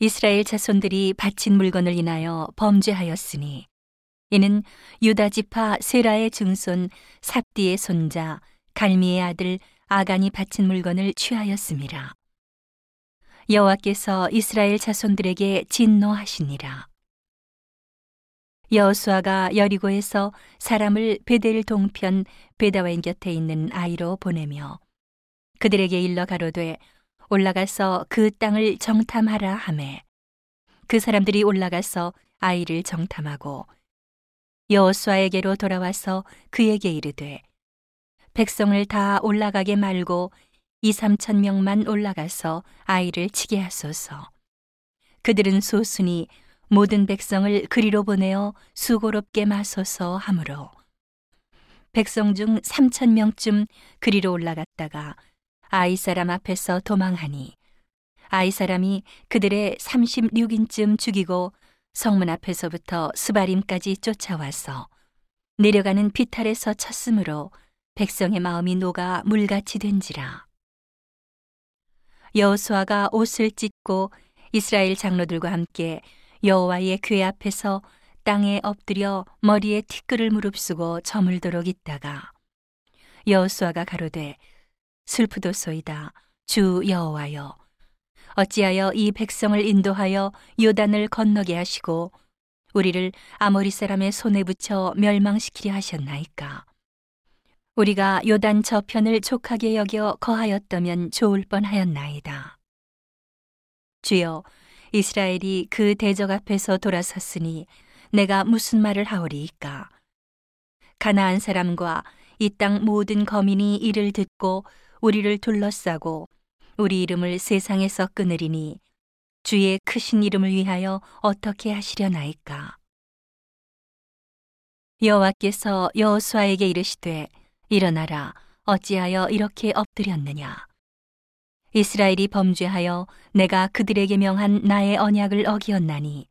이스라엘 자손들이 바친 물건을 인하여 범죄하였으니 이는 유다 지파 세라의 증손 삽디의 손자 갈미의 아들 아간이 바친 물건을 취하였음이라. 여호와께서 이스라엘 자손들에게 진노하시니라. 여호수아가 여리고에서 사람을 베델 동편 베다와인 곁에 있는 아이로 보내며 그들에게 일러 가로되 올라가서 그 땅을 정탐하라 하매. 그 사람들이 올라가서 아이를 정탐하고 여호수아에게로 돌아와서 그에게 이르되 백성을 다 올라가게 말고 이 삼천 명만 올라가서 아이를 치게 하소서. 그들은 소순이 모든 백성을 그리로 보내어 수고롭게 마소서 하므로 백성 중 삼천 명쯤 그리로 올라갔다가 아이 사람 앞에서 도망하니. 아이 사람이 그들의 36인쯤 죽이고 성문 앞에서부터 스바림까지 쫓아와서 내려가는 비탈에서 쳤으므로 백성의 마음이 녹아 물같이 된지라. 여호수아가 옷을 찢고 이스라엘 장로들과 함께 여호와의 궤 앞에서 땅에 엎드려 머리에 티끌을 무릅쓰고 저물도록 있다가 여호수아가 가로되 슬프도소이다. 주 여호와여 어찌하여 이 백성을 인도하여 요단을 건너게 하시고 우리를 아모리 사람의 손에 붙여 멸망시키려 하셨나이까? 우리가 요단 저편을 족하게 여겨 거하였다면 좋을 뻔하였나이다. 주여 이스라엘이 그 대적 앞에서 돌아섰으니 내가 무슨 말을 하오리이까? 가나안 사람과 이 땅 모든 거민이 이를 듣고 우리를 둘러싸고 우리 이름을 세상에서 끊으리니 주의 크신 이름을 위하여 어떻게 하시려나이까 여호와께서 여호수아에게 이르시되 일어나라 어찌하여 이렇게 엎드렸느냐 이스라엘이 범죄하여 내가 그들에게 명한 나의 언약을 어기었나니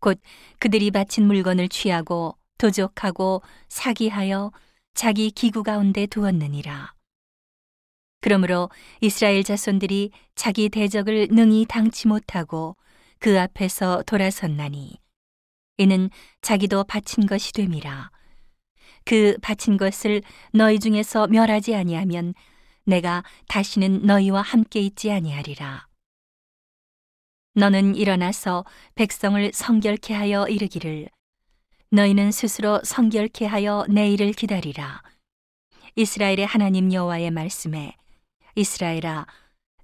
곧 그들이 바친 물건을 취하고 도적하고 사기하여 자기 기구 가운데 두었느니라. 그러므로 이스라엘 자손들이 자기 대적을 능히 당치 못하고 그 앞에서 돌아섰나니 이는 자기도 바친 것이 됨이라. 그 바친 것을 너희 중에서 멸하지 아니하면 내가 다시는 너희와 함께 있지 아니하리라. 너는 일어나서 백성을 성결케 하여 이르기를 너희는 스스로 성결케 하여 내일을 기다리라. 이스라엘의 하나님 여호와의 말씀에 이스라엘아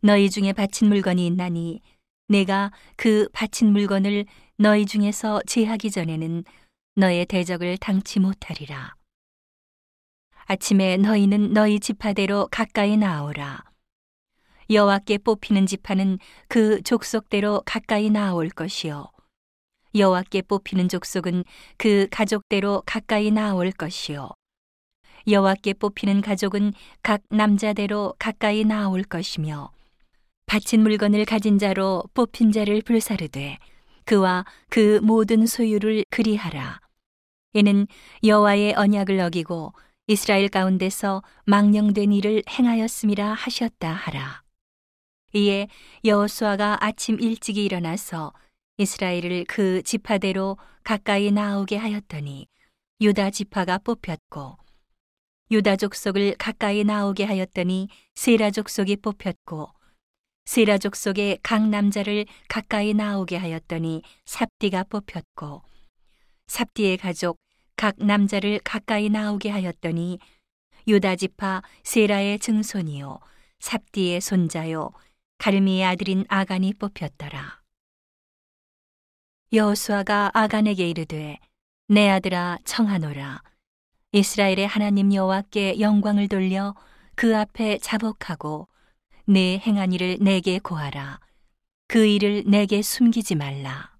너희 중에 바친 물건이 있나니 내가 그 바친 물건을 너희 중에서 제하기 전에는 너의 대적을 당치 못하리라. 아침에 너희는 너희 지파대로 가까이 나오라. 여호와께 뽑히는 지파는 그 족속대로 가까이 나올 것이요. 여호와께 뽑히는 족속은 그 가족대로 가까이 나올 것이요. 여호와께 뽑히는 가족은 각 남자대로 가까이 나올 것이며 바친 물건을 가진 자로 뽑힌 자를 불사르되 그와 그 모든 소유를 그리하라. 이는 여호와의 언약을 어기고 이스라엘 가운데서 망령된 일을 행하였음이라 하셨다 하라. 이에 여호수아가 아침 일찍이 일어나서 이스라엘을 그 지파대로 가까이 나오게 하였더니 유다 지파가 뽑혔고 유다 족 속을 가까이 나오게 하였더니 세라 족 속이 뽑혔고 세라 족 속의 각 남자를 가까이 나오게 하였더니 삽디가 뽑혔고 삽디의 가족 각 남자를 가까이 나오게 하였더니 유다 지파 세라의 증손이요 삽디의 손자요 갈미의 아들인 아간이 뽑혔더라. 여호수아가 아간에게 이르되 내 아들아 청하노라 이스라엘의 하나님 여호와께 영광을 돌려 그 앞에 자복하고 내 행한 일을 내게 고하라 그 일을 내게 숨기지 말라.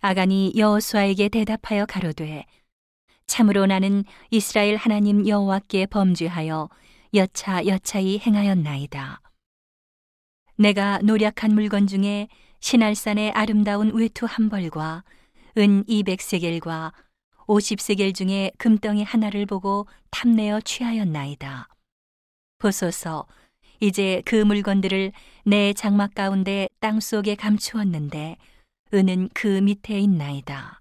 아간이 여호수아에게 대답하여 가로되 참으로 나는 이스라엘 하나님 여호와께 범죄하여 여차 여차히 행하였나이다. 내가 노력한 물건 중에 신할산의 아름다운 외투 한 벌과 은 200세겔과 50세겔 중에 금덩이 하나를 보고 탐내어 취하였나이다. 보소서 이제 그 물건들을 내 장막 가운데 땅 속에 감추었는데 은은 그 밑에 있나이다.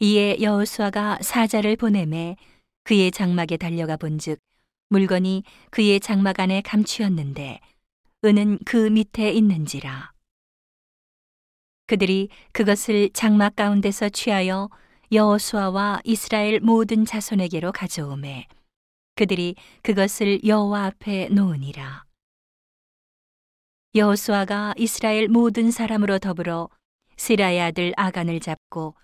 이에 여호수아가 사자를 보내매 그의 장막에 달려가 본즉 물건이 그의 장막 안에 감추었는데 은은 그 밑에 있는지라. 그들이 그것을 장막 가운데서 취하여 여호수아와 이스라엘 모든 자손에게로 가져오매 그들이 그것을 여호와 앞에 놓으니라. 여호수아가 이스라엘 모든 사람으로 더불어 시라의 아들 아간을 잡고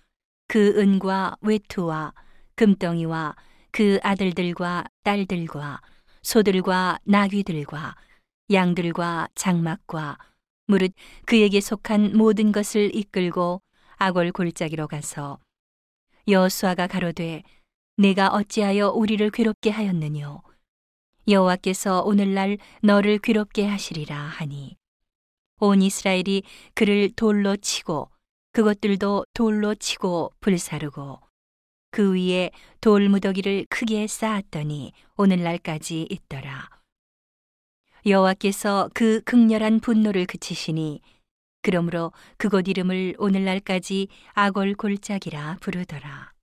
그 은과 외투와 금덩이와 그 아들들과 딸들과 소들과 나귀들과 양들과 장막과 무릇 그에게 속한 모든 것을 이끌고 아골 골짜기로 가서 여호수아가 가로되 내가 어찌하여 우리를 괴롭게 하였느뇨 여호와께서 오늘날 너를 괴롭게 하시리라 하니 온 이스라엘이 그를 돌로 치고 그것들도 돌로 치고 불사르고 그 위에 돌 무더기를 크게 쌓았더니 오늘날까지 있더라. 여호와께서 그 극렬한 분노를 그치시니 그러므로 그곳 이름을 오늘날까지 아골 골짜기라 부르더라.